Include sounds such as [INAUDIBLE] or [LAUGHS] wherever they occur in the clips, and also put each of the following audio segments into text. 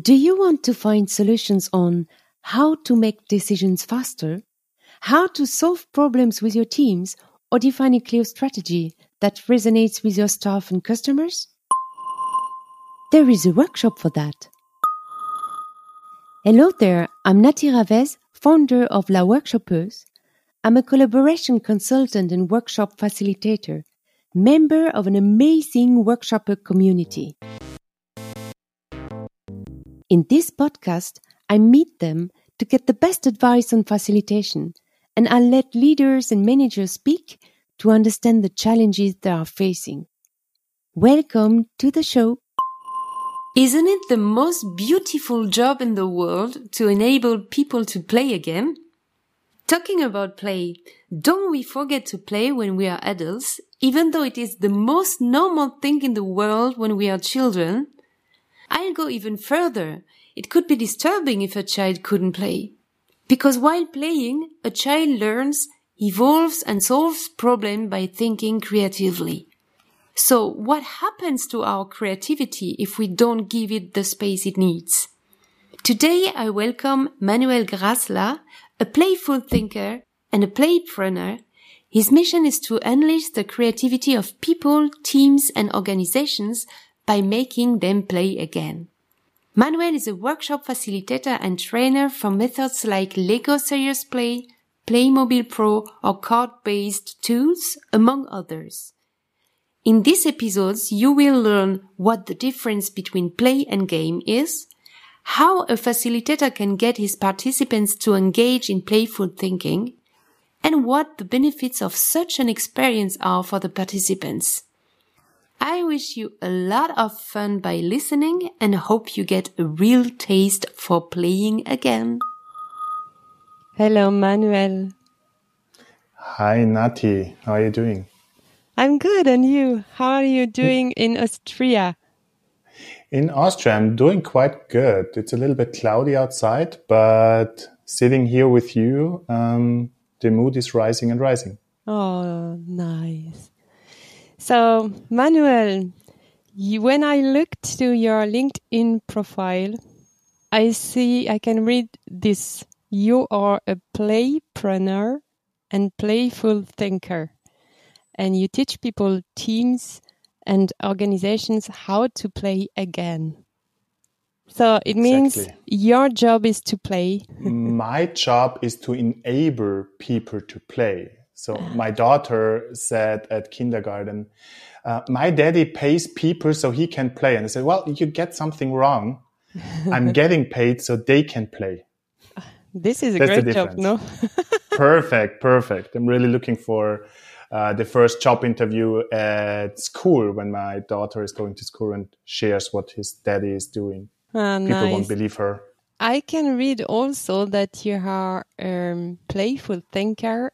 Do you want to find solutions on how to make decisions faster, how to solve problems with your teams, or define a clear strategy that resonates with your staff and customers? There is a workshop for that. Hello there, I'm Nathy Ravez, founder of La Workshoppeuse. I'm a collaboration consultant and workshop facilitator, member of an amazing workshopper community. In this podcast, I meet them to get the best advice on facilitation, and I let leaders and managers speak to understand the challenges they are facing. Welcome to the show. Isn't it the most beautiful job in the world to enable people to play again? Talking about play, don't we forget to play when we are adults, even though it is the most normal thing in the world when we are children? I'll go even further. It could be disturbing if a child couldn't play. Because while playing, a child learns, evolves and solves problems by thinking creatively. So what happens to our creativity if we don't give it the space it needs? Today I welcome Manuel Grassler, a playful thinker and a playpreneur. His mission is to unleash the creativity of people, teams and organizations by making them play again. Manuel is a workshop facilitator and trainer for methods like Lego Serious Play, Playmobil Pro, or card-based tools, among others. In these episodes, you will learn what the difference between play and game is, how a facilitator can get his participants to engage in playful thinking, and what the benefits of such an experience are for the participants. I wish you a lot of fun by listening and hope you get a real taste for playing again. Hello, Manuel. Hi, Nathy. How are you doing? I'm good. And you? How are you doing in Austria? In Austria, I'm doing quite good. It's a little bit cloudy outside, but sitting here with you, um, the mood is rising and rising. Oh, nice. So, Manuel, you, when I looked to your LinkedIn profile, I see I can read this. You are a playpreneur and playful thinker, and you teach people, teams, and organizations how to play again. So it means exactly. your job is to play. [LAUGHS] My job is to enable people to play. So my daughter said at kindergarten, uh, my daddy pays people so he can play. And I said, well, you get something wrong. I'm [LAUGHS] getting paid so they can play. This is a That's great job, no? [LAUGHS] perfect, perfect. I'm really looking for uh, the first job interview at school when my daughter is going to school and shares what his daddy is doing. Ah, People nice. won't believe her. I can read also that you are a um, playful thinker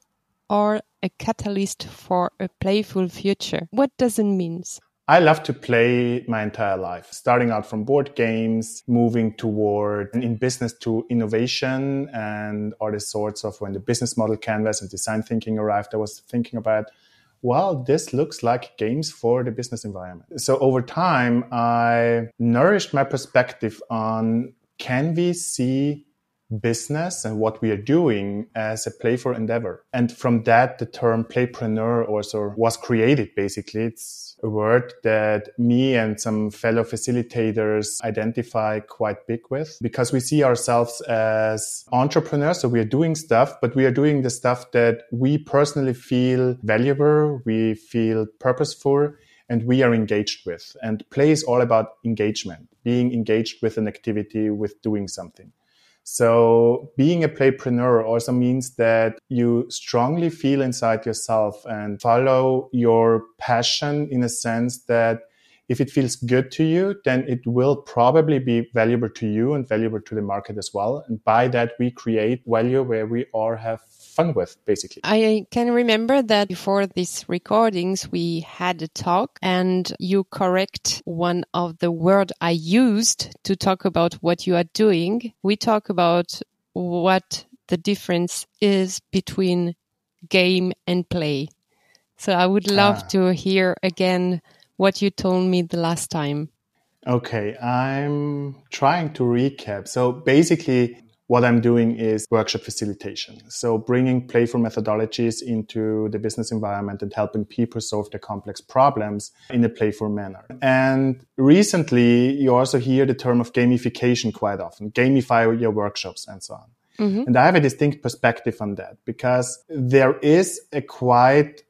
or a catalyst for a playful future. What does it mean? I love to play my entire life, starting out from board games, moving toward in business to innovation and all the sorts of when the business model canvas and design thinking arrived, I was thinking about, well, this looks like games for the business environment. So over time, I nourished my perspective on can we see business and what we are doing as a playful endeavor. And from that, the term playpreneur also was created. Basically, it's a word that me and some fellow facilitators identify quite big with because we see ourselves as entrepreneurs. So we are doing stuff, but we are doing the stuff that we personally feel valuable. We feel purposeful and we are engaged with. And play is all about engagement, being engaged with an activity, with doing something. So being a playpreneur also means that you strongly feel inside yourself and follow your passion in a sense that if it feels good to you, then it will probably be valuable to you and valuable to the market as well. And by that, we create value where we all have fun with, basically. I can remember that before these recordings, we had a talk and you correct one of the word I used to talk about what you are doing. We talk about what the difference is between game and play. So I would love ah. to hear again what you told me the last time. Okay, I'm trying to recap. So basically, what I'm doing is workshop facilitation. So bringing playful methodologies into the business environment and helping people solve their complex problems in a playful manner. And recently, you also hear the term of gamification quite often, gamify your workshops and so on. Mm-hmm. And I have a distinct perspective on that because there is a quite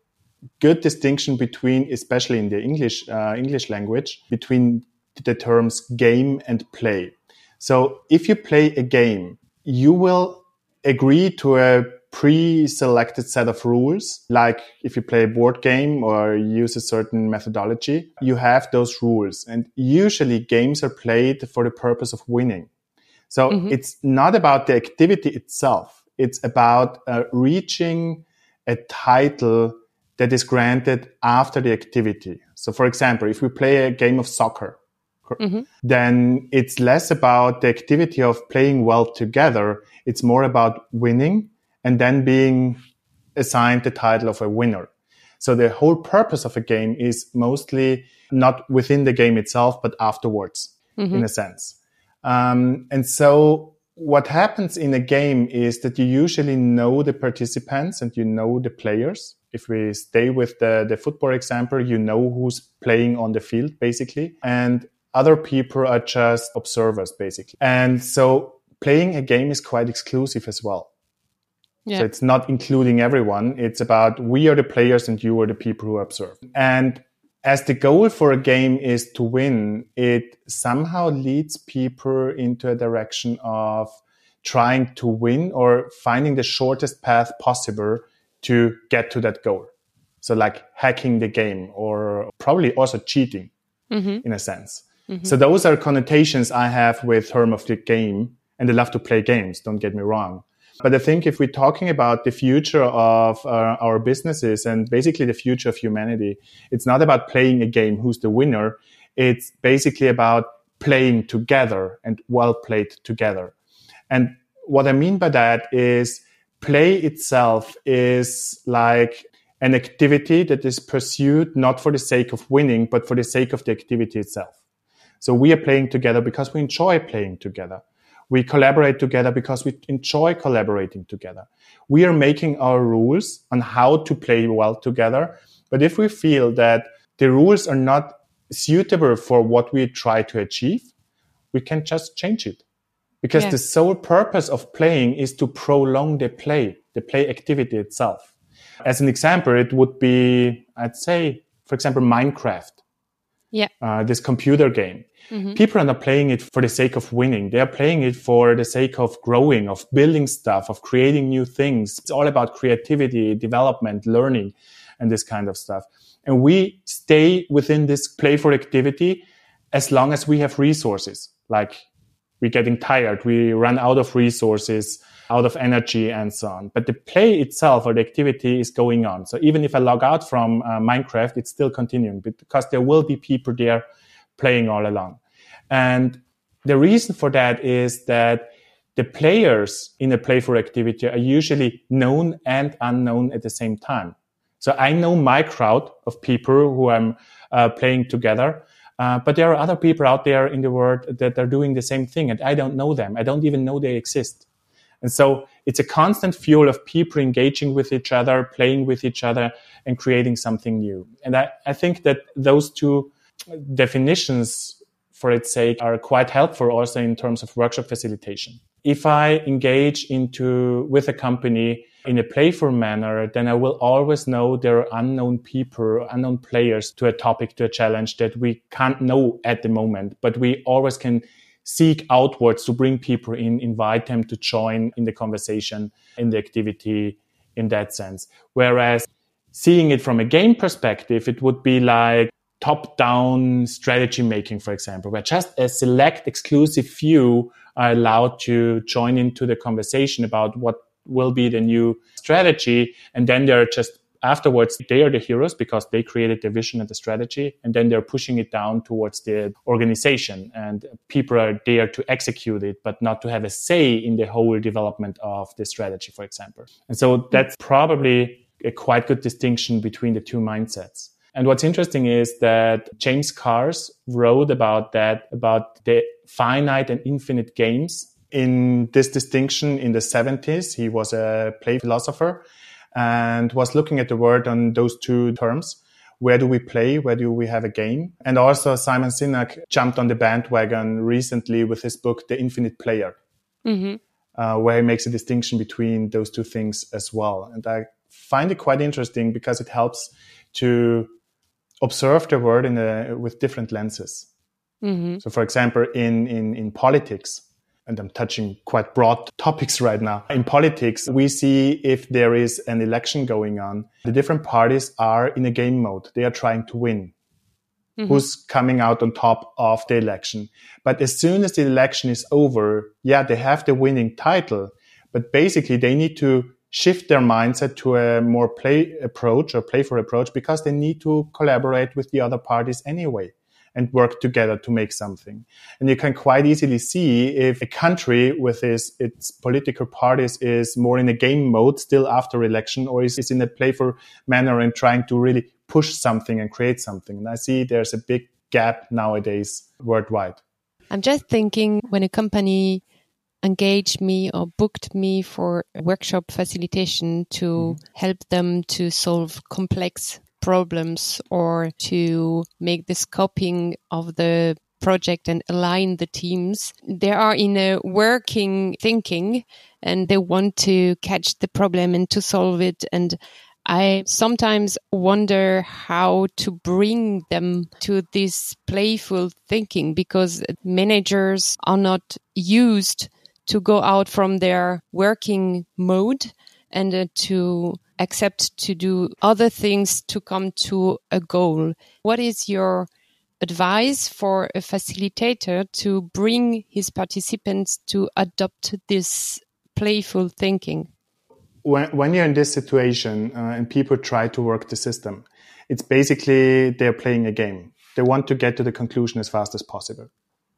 good distinction between, especially in the English, uh, English language, between the terms game and play. So if you play a game, you will agree to a pre-selected set of rules. Like if you play a board game or use a certain methodology, you have those rules. And usually games are played for the purpose of winning. So mm-hmm. it's not about the activity itself. It's about uh, reaching a title that is granted after the activity. So for example, if we play a game of soccer, mm-hmm. then it's less about the activity of playing well together. It's more about winning and then being assigned the title of a winner. So the whole purpose of a game is mostly not within the game itself, but afterwards, mm-hmm. in a sense. Um, and so what happens in a game is that you usually know the participants and you know the players. If we stay with the, the football example, you know who's playing on the field, basically. And other people are just observers, basically. And so playing a game is quite exclusive as well. Yeah. So it's not including everyone. It's about we are the players and you are the people who observe. And as the goal for a game is to win, it somehow leads people into a direction of trying to win or finding the shortest path possible to get to that goal. So like hacking the game or probably also cheating mm-hmm. in a sense. Mm-hmm. So those are connotations I have with term of the game and I love to play games. Don't get me wrong. But I think if we're talking about the future of uh, our businesses and basically the future of humanity, it's not about playing a game who's the winner. It's basically about playing together and well played together. And what I mean by that is play itself is like an activity that is pursued not for the sake of winning, but for the sake of the activity itself. So we are playing together because we enjoy playing together. We collaborate together because we enjoy collaborating together. We are making our rules on how to play well together. But if we feel that the rules are not suitable for what we try to achieve, we can just change it. Because yeah. the sole purpose of playing is to prolong the play, the play activity itself. As an example, it would be, I'd say, for example, Minecraft yeah. Uh, this computer game. Mm-hmm. People are not playing it for the sake of winning. They are playing it for the sake of growing, of building stuff, of creating new things. It's all about creativity, development, learning, and this kind of stuff. And we stay within this playful activity as long as we have resources. Like we're getting tired, we run out of resources out of energy and so on. But the play itself or the activity is going on. So even if I log out from uh, Minecraft, it's still continuing because there will be people there playing all along. And the reason for that is that the players in a playful activity are usually known and unknown at the same time. So I know my crowd of people who I'm uh, playing together. Uh, but there are other people out there in the world that are doing the same thing and I don't know them. I don't even know they exist. And so it's a constant fuel of people engaging with each other, playing with each other, and creating something new. And I, I think that those two definitions, for its sake, are quite helpful also in terms of workshop facilitation. If I engage into with a company in a playful manner, then I will always know there are unknown people, unknown players to a topic, to a challenge that we can't know at the moment, but we always can seek outwards to bring people in, invite them to join in the conversation, in the activity in that sense. Whereas seeing it from a game perspective, it would be like top down strategy making, for example, where just a select exclusive few are allowed to join into the conversation about what will be the new strategy. And then they're just afterwards they are the heroes because they created the vision and the strategy. And then they're pushing it down towards the organization. And people are there to execute it but not to have a say in the whole development of the strategy for example. And so that's probably a quite good distinction between the two mindsets. And what's interesting is that James Carse wrote about that, about the finite and infinite games in this distinction in the 70s. He was a play philosopher and was looking at the word on those two terms. Where do we play? Where do we have a game? And also Simon Sinek jumped on the bandwagon recently with his book, The Infinite Player, mm-hmm. uh, where he makes a distinction between those two things as well. And I find it quite interesting because it helps to observe the world in a, with different lenses. Mm-hmm. So, for example, in, in, in politics, and I'm touching quite broad topics right now. In politics, we see if there is an election going on, the different parties are in a game mode. They are trying to win. Mm-hmm. Who's coming out on top of the election. But as soon as the election is over, yeah, they have the winning title, but basically they need to shift their mindset to a more play approach or playful approach because they need to collaborate with the other parties anyway and work together to make something. And you can quite easily see if a country with its, its political parties is more in a game mode still after election or is, is in a playful manner and trying to really push something and create something. And I see there's a big gap nowadays worldwide. I'm just thinking when a company engaged me or booked me for workshop facilitation to mm. help them to solve complex problems or to make the scoping of the project and align the teams. They are in a working thinking and they want to catch the problem and to solve it. And I sometimes wonder how to bring them to this playful thinking because managers are not used to go out from their working mode and uh, to accept to do other things to come to a goal. What is your advice for a facilitator to bring his participants to adopt this playful thinking? When, when you're in this situation uh, and people try to work the system, it's basically they're playing a game. They want to get to the conclusion as fast as possible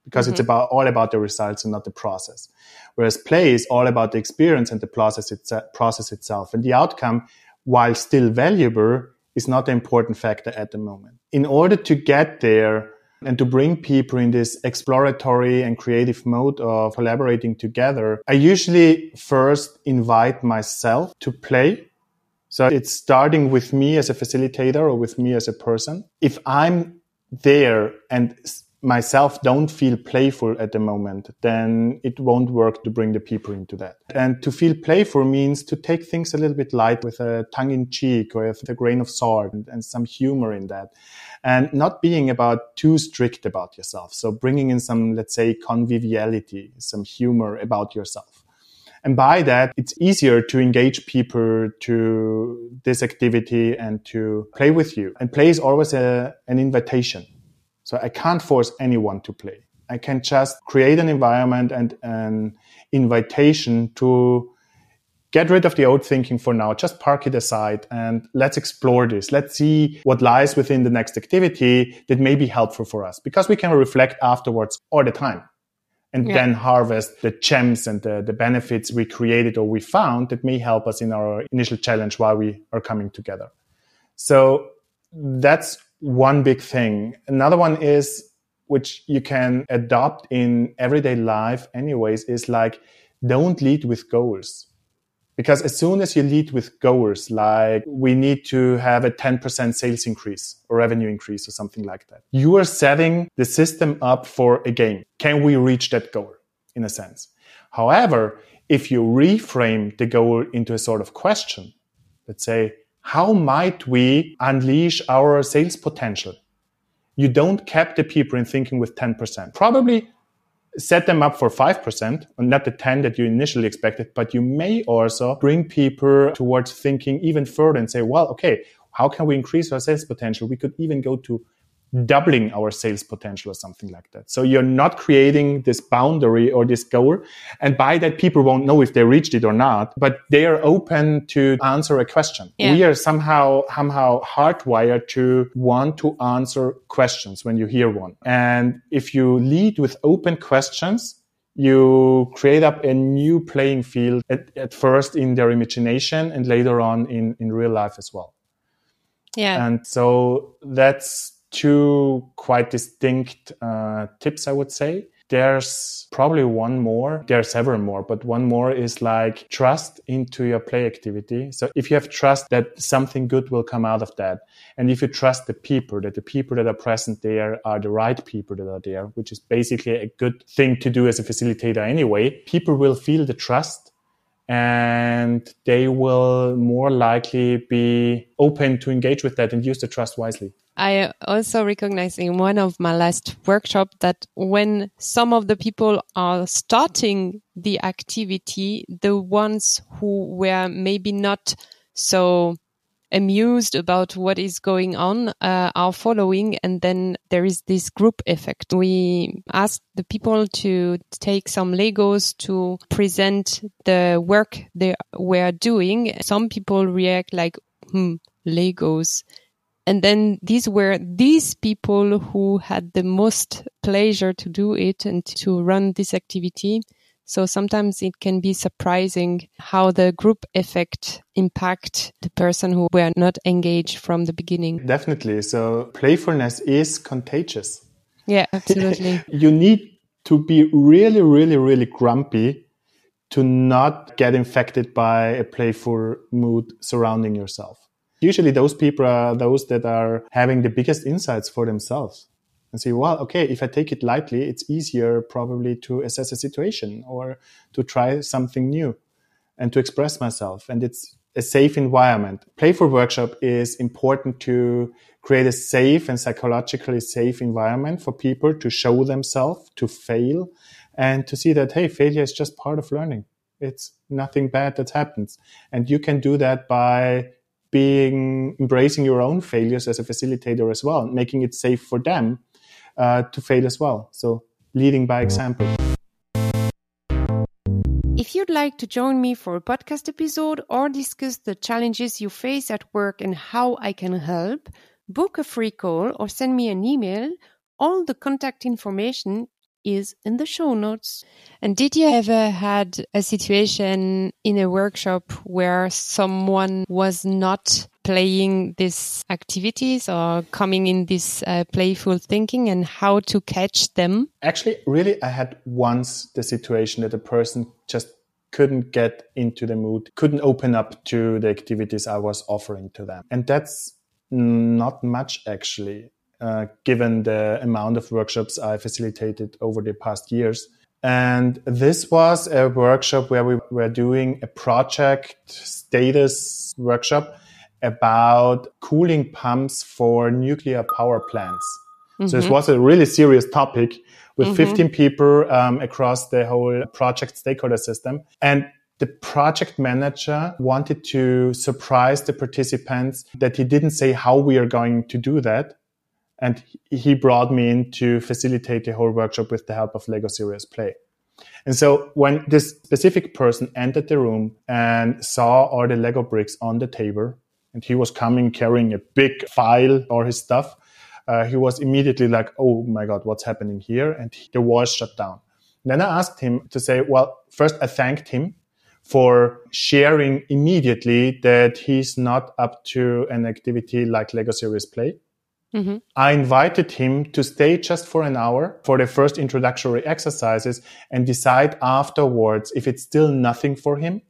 because mm-hmm. it's about all about the results and not the process. Whereas play is all about the experience and the process, it's, process itself. And the outcome, while still valuable, is not the important factor at the moment. In order to get there and to bring people in this exploratory and creative mode of collaborating together, I usually first invite myself to play so it's starting with me as a facilitator or with me as a person. If I'm there and myself don't feel playful at the moment, then it won't work to bring the people into that. And to feel playful means to take things a little bit light with a tongue in cheek or with a grain of salt and, and some humor in that. And not being about too strict about yourself. So bringing in some, let's say, conviviality, some humor about yourself. And by that, it's easier to engage people to this activity and to play with you. And play is always a, an invitation so I can't force anyone to play. I can just create an environment and an invitation to get rid of the old thinking for now. Just park it aside and let's explore this. Let's see what lies within the next activity that may be helpful for us because we can reflect afterwards all the time and yeah. then harvest the gems and the, the benefits we created or we found that may help us in our initial challenge while we are coming together. So that's one big thing. Another one is, which you can adopt in everyday life anyways, is like, don't lead with goals. Because as soon as you lead with goals, like we need to have a 10% sales increase or revenue increase or something like that, you are setting the system up for a game. Can we reach that goal in a sense? However, if you reframe the goal into a sort of question, let's say, how might we unleash our sales potential? You don't cap the people in thinking with 10%. Probably set them up for 5%, not the 10 that you initially expected, but you may also bring people towards thinking even further and say, well, okay, how can we increase our sales potential? We could even go to doubling our sales potential or something like that. So you're not creating this boundary or this goal. And by that, people won't know if they reached it or not, but they are open to answer a question. Yeah. We are somehow, somehow hardwired to want to answer questions when you hear one. And if you lead with open questions, you create up a new playing field at, at first in their imagination and later on in, in real life as well. Yeah. And so that's two quite distinct uh, tips, I would say. There's probably one more. There are several more, but one more is like trust into your play activity. So if you have trust that something good will come out of that, and if you trust the people, that the people that are present there are the right people that are there, which is basically a good thing to do as a facilitator anyway, people will feel the trust and they will more likely be open to engage with that and use the trust wisely. I also recognize in one of my last workshop that when some of the people are starting the activity, the ones who were maybe not so amused about what is going on uh, are following and then there is this group effect. We asked the people to take some legos to present the work they were doing. Some people react like hmm legos. And then these were these people who had the most pleasure to do it and to run this activity so sometimes it can be surprising how the group effect impact the person who were not engaged from the beginning. Definitely. So playfulness is contagious. Yeah, [LAUGHS] absolutely. you need to be really, really, really grumpy to not get infected by a playful mood surrounding yourself. Usually those people are those that are having the biggest insights for themselves and say, well, okay, if I take it lightly, it's easier probably to assess a situation or to try something new and to express myself. And it's a safe environment. Playful workshop is important to create a safe and psychologically safe environment for people to show themselves, to fail, and to see that, hey, failure is just part of learning. It's nothing bad that happens. And you can do that by being embracing your own failures as a facilitator as well, making it safe for them uh, to fail as well. So leading by example. If you'd like to join me for a podcast episode or discuss the challenges you face at work and how I can help, book a free call or send me an email. All the contact information is in the show notes. And did you ever had a situation in a workshop where someone was not playing these activities or coming in this uh, playful thinking and how to catch them? Actually, really, I had once the situation that a person just couldn't get into the mood, couldn't open up to the activities I was offering to them. And that's not much actually, uh, given the amount of workshops I facilitated over the past years. And this was a workshop where we were doing a project status workshop about cooling pumps for nuclear power plants. Mm-hmm. So this mm-hmm. was a really serious topic with mm-hmm. 15 people um, across the whole project stakeholder system. And the project manager wanted to surprise the participants that he didn't say how we are going to do that. And he brought me in to facilitate the whole workshop with the help of Lego Serious Play. And so when this specific person entered the room and saw all the Lego bricks on the table, and he was coming carrying a big file or his stuff. Uh, he was immediately like, "Oh my God, what's happening here?" And the walls shut down. then I asked him to say, "Well, first I thanked him for sharing immediately that he's not up to an activity like Lego Serious Play." Mm-hmm. I invited him to stay just for an hour for the first introductory exercises and decide afterwards if it's still nothing for him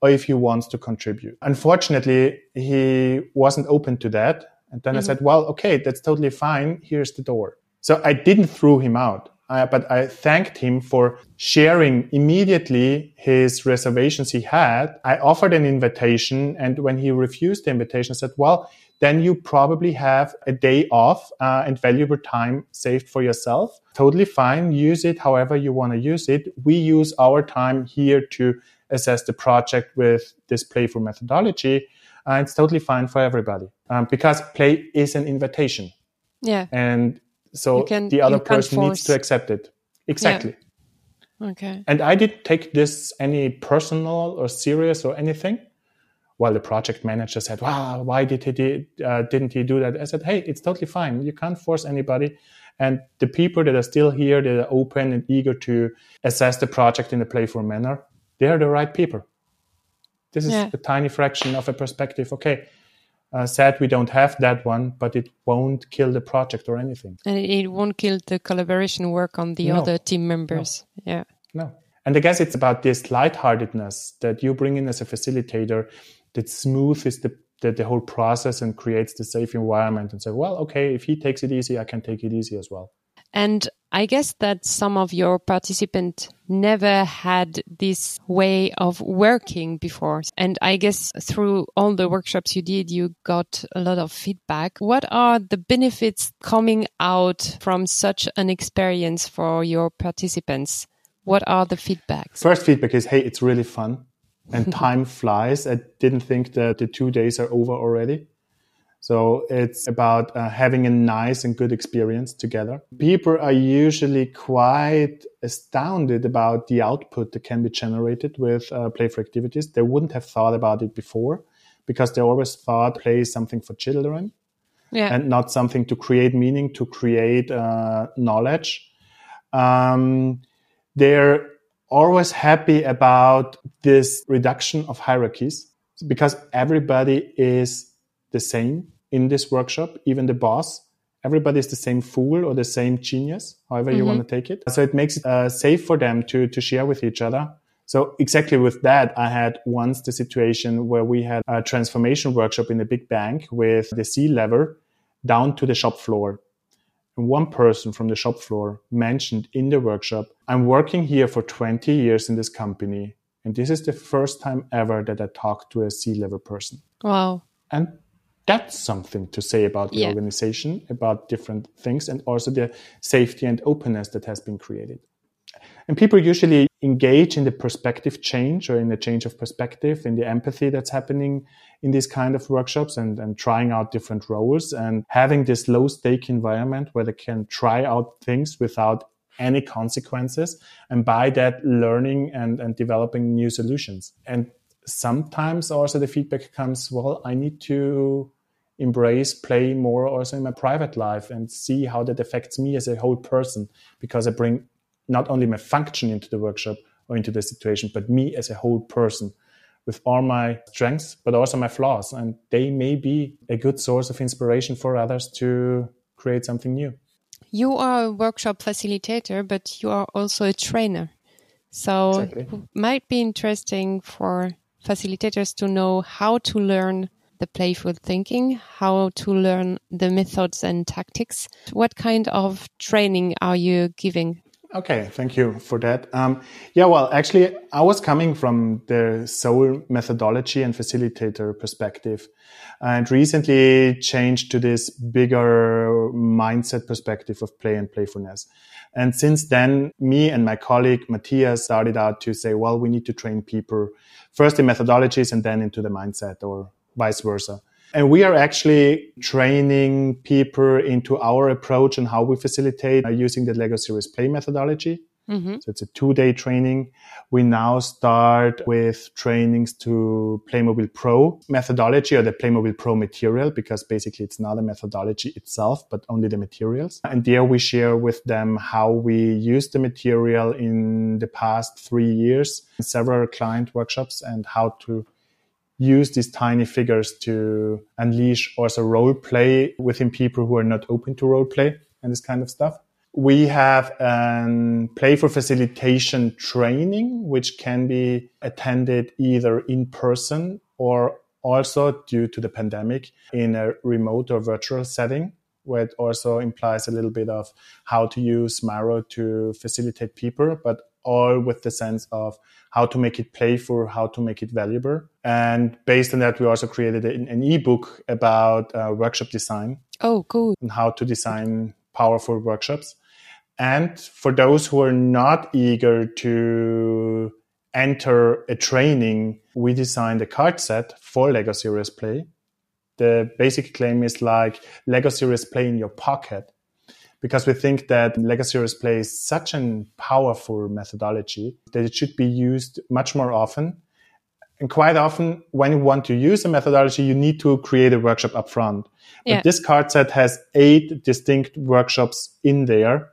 or if he wants to contribute. Unfortunately, he wasn't open to that. And then mm-hmm. I said, well, okay, that's totally fine. Here's the door. So I didn't throw him out, uh, but I thanked him for sharing immediately his reservations he had. I offered an invitation. And when he refused the invitation, I said, well, then you probably have a day off uh, and valuable time saved for yourself. Totally fine. Use it however you want to use it. We use our time here to assess the project with this playful methodology. Uh, it's totally fine for everybody um, because play is an invitation. Yeah. And so can, the other person needs to accept it. Exactly. Yeah. Okay. And I didn't take this any personal or serious or anything. While the project manager said, "Wow, why did he did, uh, didn't he do that?" I said, "Hey, it's totally fine. You can't force anybody." And the people that are still here, that are open and eager to assess the project in a playful manner, they are the right people. This is yeah. a tiny fraction of a perspective. Okay, uh, sad we don't have that one, but it won't kill the project or anything. And it won't kill the collaboration work on the no. other team members. No. Yeah. No. And I guess it's about this lightheartedness that you bring in as a facilitator that smoothes the, the, the whole process and creates the safe environment and say, well, okay, if he takes it easy, I can take it easy as well. And I guess that some of your participants never had this way of working before. And I guess through all the workshops you did, you got a lot of feedback. What are the benefits coming out from such an experience for your participants? What are the feedbacks? First feedback is, hey, it's really fun and [LAUGHS] time flies. I didn't think that the two days are over already. So it's about uh, having a nice and good experience together. People are usually quite astounded about the output that can be generated with uh, playful activities. They wouldn't have thought about it before because they always thought play is something for children yeah. and not something to create meaning, to create uh, knowledge. Um, they're always happy about this reduction of hierarchies because everybody is the same in this workshop, even the boss. Everybody is the same fool or the same genius, however you mm-hmm. want to take it. So it makes it uh, safe for them to, to share with each other. So exactly with that, I had once the situation where we had a transformation workshop in a big bank with the C level down to the shop floor. One person from the shop floor mentioned in the workshop, I'm working here for 20 years in this company. And this is the first time ever that I talked to a C level person. Wow. And that's something to say about the yeah. organization, about different things, and also the safety and openness that has been created. And people usually engage in the perspective change or in the change of perspective, in the empathy that's happening in these kind of workshops and, and trying out different roles and having this low stake environment where they can try out things without any consequences and by that learning and, and developing new solutions. And sometimes also the feedback comes, well, I need to embrace play more also in my private life and see how that affects me as a whole person because I bring not only my function into the workshop or into the situation, but me as a whole person with all my strengths, but also my flaws. And they may be a good source of inspiration for others to create something new. You are a workshop facilitator, but you are also a trainer. So exactly. it might be interesting for facilitators to know how to learn the playful thinking, how to learn the methods and tactics. What kind of training are you giving? Okay, thank you for that. Um, yeah, well, actually, I was coming from the soul methodology and facilitator perspective, and recently changed to this bigger mindset perspective of play and playfulness. And since then, me and my colleague Matthias started out to say, well, we need to train people first in methodologies and then into the mindset or vice versa. And we are actually training people into our approach and how we facilitate uh, using the Lego Serious Play methodology. Mm-hmm. So it's a two day training. We now start with trainings to Playmobil Pro methodology or the Playmobil Pro material because basically it's not a methodology itself, but only the materials. And there we share with them how we use the material in the past three years, several client workshops and how to use these tiny figures to unleash also role play within people who are not open to role play and this kind of stuff. We have a playful facilitation training, which can be attended either in person or also due to the pandemic in a remote or virtual setting where it also implies a little bit of how to use Miro to facilitate people, but all with the sense of how to make it playful, how to make it valuable. And based on that, we also created an, an ebook about uh, workshop design. Oh, cool. And how to design powerful workshops. And for those who are not eager to enter a training, we designed a card set for Lego Serious Play. The basic claim is like Lego Serious Play in your pocket because we think that Lego Serious Play is such a powerful methodology that it should be used much more often. And quite often, when you want to use a methodology, you need to create a workshop upfront. Yeah. But this card set has eight distinct workshops in there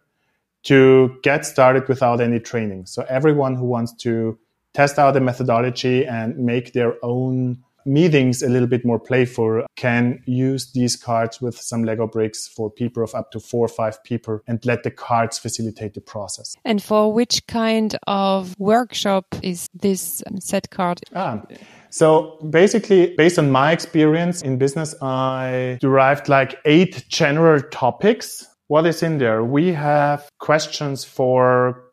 to get started without any training. So everyone who wants to test out the methodology and make their own meetings a little bit more playful can use these cards with some Lego bricks for people of up to four or five people and let the cards facilitate the process. And for which kind of workshop is this set card? Ah, so basically, based on my experience in business, I derived like eight general topics. What is in there? We have questions for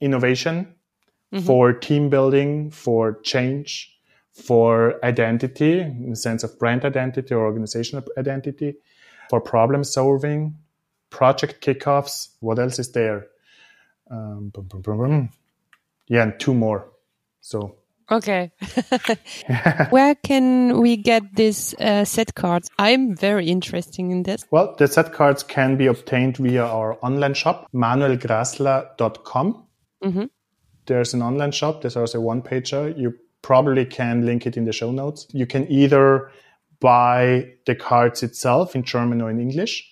innovation, mm-hmm. for team building, for change, for identity in the sense of brand identity or organizational identity, for problem solving, project kickoffs. What else is there? Um, boom, boom, boom, yeah, and two more. So Okay. [LAUGHS] [LAUGHS] Where can we get these uh, set cards? I'm very interested in this. Well, the set cards can be obtained via our online shop, manuelgrassler.com. Mm-hmm. There's an online shop. There's also a one pager. You probably can link it in the show notes. You can either buy the cards itself in German or in English,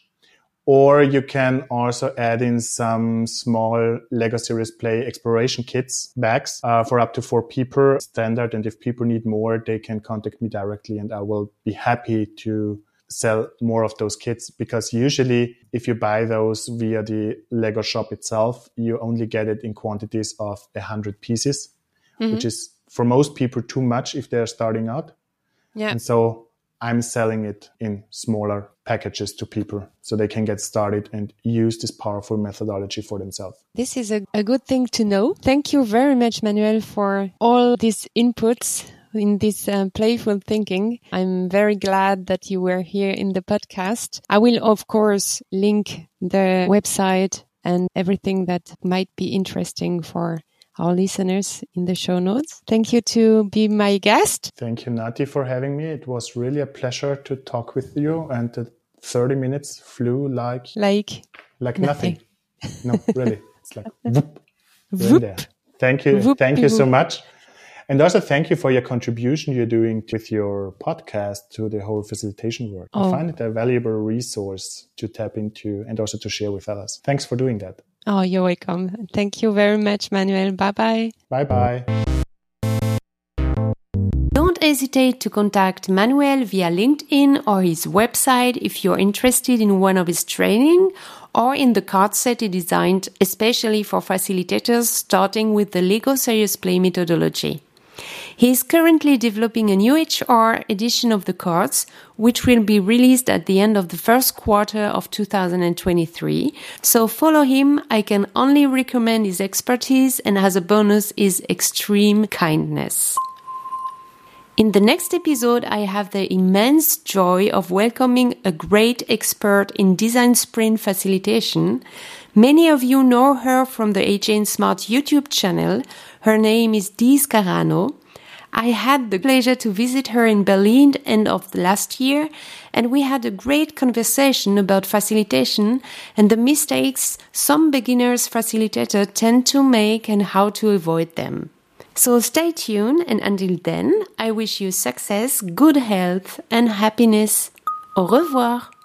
or you can also add in some small Lego Serious Play exploration kits bags uh, for up to four people standard. And if people need more, they can contact me directly and I will be happy to sell more of those kits because usually if you buy those via the Lego shop itself, you only get it in quantities of a hundred pieces, mm-hmm. which is for most people too much if they're starting out. Yeah. And so I'm selling it in smaller packages to people so they can get started and use this powerful methodology for themselves. This is a, a good thing to know. Thank you very much, Manuel, for all these inputs in this uh, playful thinking. I'm very glad that you were here in the podcast. I will, of course, link the website and everything that might be interesting for our listeners in the show notes. Thank you to be my guest. Thank you, Nathy, for having me. It was really a pleasure to talk with you, and the 30 minutes flew like like like nothing. nothing. no, really, it's like [LAUGHS] whoop, whoop. there. Thank you, whoop, thank you so much. And also thank you for your contribution you're doing with your podcast to the whole facilitation work. Oh. I find it a valuable resource to tap into and also to share with others. Thanks for doing that. Oh, you're welcome. Thank you very much, Manuel. Bye bye. Bye bye. Don't hesitate to contact Manuel via LinkedIn or his website if you're interested in one of his training or in the card set he designed especially for facilitators starting with the Lego Serious Play methodology. He is currently developing a new HR edition of the cards, which will be released at the end of the first quarter of 2023. So follow him. I can only recommend his expertise and as a bonus, his extreme kindness. In the next episode, I have the immense joy of welcoming a great expert in design sprint facilitation. Many of you know her from the AJ Smart YouTube channel. Her name is Dee Scarano. I had the pleasure to visit her in Berlin end of last year, and we had a great conversation about facilitation and the mistakes some beginners facilitators tend to make and how to avoid them. So stay tuned, and until then, I wish you success, good health, and happiness. Au revoir!